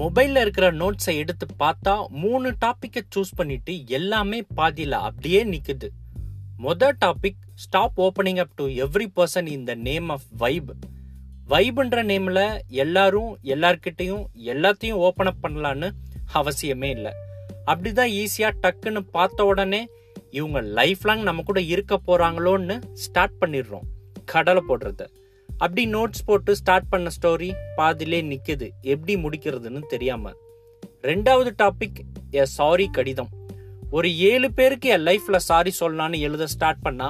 மொபைல்ல இருக்கிற நோட்ஸை எடுத்து பார்த்தா மூணு டாப்பிக்கை சூஸ் பண்ணிட்டு எல்லாமே பாதியில் அப்படியே நிற்குது மொதல் topic stop opening up to every person in the name of vibe வைப்ன்ற நேம்ல எல்லாரும் எல்லார்கிட்டையும் எல்லாத்தையும் ஓப்பன் அப் பண்ணலான்னு அவசியமே இல்லை. அப்படிதான் ஈஸியாக டக்குன்னு பார்த்த உடனே இவங்க லைஃப் லாங் நம்ம கூட இருக்க போறாங்களோன்னு ஸ்டார்ட் பண்ணிடுறோம். கடலை போடுறத. அப்படி நோட்ஸ் போட்டு ஸ்டார்ட் பண்ண ஸ்டோரி பாதிலே நிற்குது எப்படி முடிக்கிறதுன்னு தெரியாம. ரெண்டாவது டாபிக் எ சாரி கடிதம். ஒரு ஏழு பேருக்கு என் லைஃப்ல சாரி சொல்லலான்னு எழுத ஸ்டார்ட் பண்ணா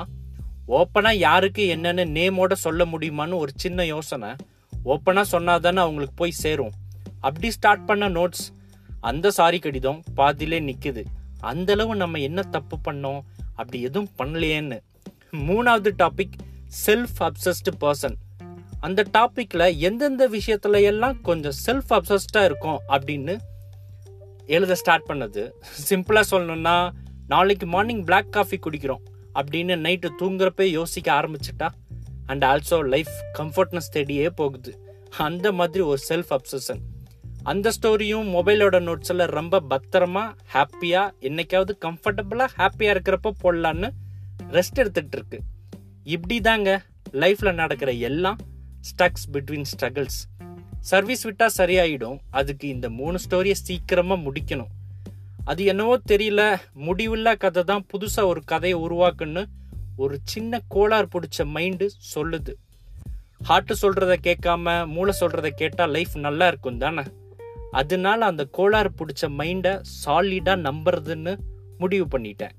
ஓப்பனா யாருக்கு என்னென்னு நேமோட சொல்ல முடியுமான்னு ஒரு சின்ன யோசனை. ஓப்பனா சொன்னாதானே அவங்களுக்கு போய் சேரும். அப்படி ஸ்டார்ட் பண்ண நோட்ஸ் அந்த சாரி கடிதம் பாதியிலே நிற்குது அந்தளவு நம்ம என்ன தப்பு பண்ணோம்? அப்படி எதுவும் பண்ணலையேன்னு. மூணாவது டாபிக் செல்ஃப் அப்சஸ்டு பர்சன் அந்த டாப்பிக்கில் எந்தெந்த விஷயத்துல எல்லாம் கொஞ்சம் செல்ஃப் அப்சஸ்டாக இருக்கும் அப்படின்னு எழுத ஸ்டார்ட் பண்ணது. சிம்பிளாக சொல்லணும்னா நாளைக்கு மார்னிங் பிளாக் காஃபி குடிக்கிறோம் அப்படின்னு நைட்டு தூங்குறப்ப யோசிக்க ஆரம்பிச்சிட்டா அண்ட் ஆல்சோ லைஃப் கம்ஃபர்ட்னஸ் தேடியே போகுது. அந்த மாதிரி ஒரு செல்ஃப் அப்சஷன் அந்த ஸ்டோரியும் மொபைலோட நோட்ஸில் ரொம்ப பத்திரமா ஹாப்பியாக என்னைக்காவது கம்ஃபர்டபுளாக ஹாப்பியாக இருக்கிறப்ப போடலான்னு ரெஸ்ட் எடுத்துகிட்டு இருக்கு. இப்படி தாங்க லைஃப்பில் நடக்கிற எல்லாம் ஸ்டக்ஸ் பிட்வீன் ஸ்ட்ரகிள்ஸ் சர்வீஸ் விட்டால் சரியாயிடும். அதுக்கு இந்த மூணு ஸ்டோரியை சீக்கிரமாக முடிக்கணும். அது என்னவோ தெரியல. முடிவில்லா கதை தான் புதுசாக ஒரு கதையை உருவாக்குன்னு ஒரு சின்ன கோளாறு பிடிச்ச மைண்டு சொல்லுது. ஹார்ட்டு சொல்கிறத கேட்காம மூளை சொல்கிறத கேட்டால் லைஃப் நல்லா இருக்கும் தானே? அதனால அந்த கோளாறு பிடிச்ச மைண்டை சாலிடாக நம்புறதுன்னு முடிவு பண்ணிட்டேன்.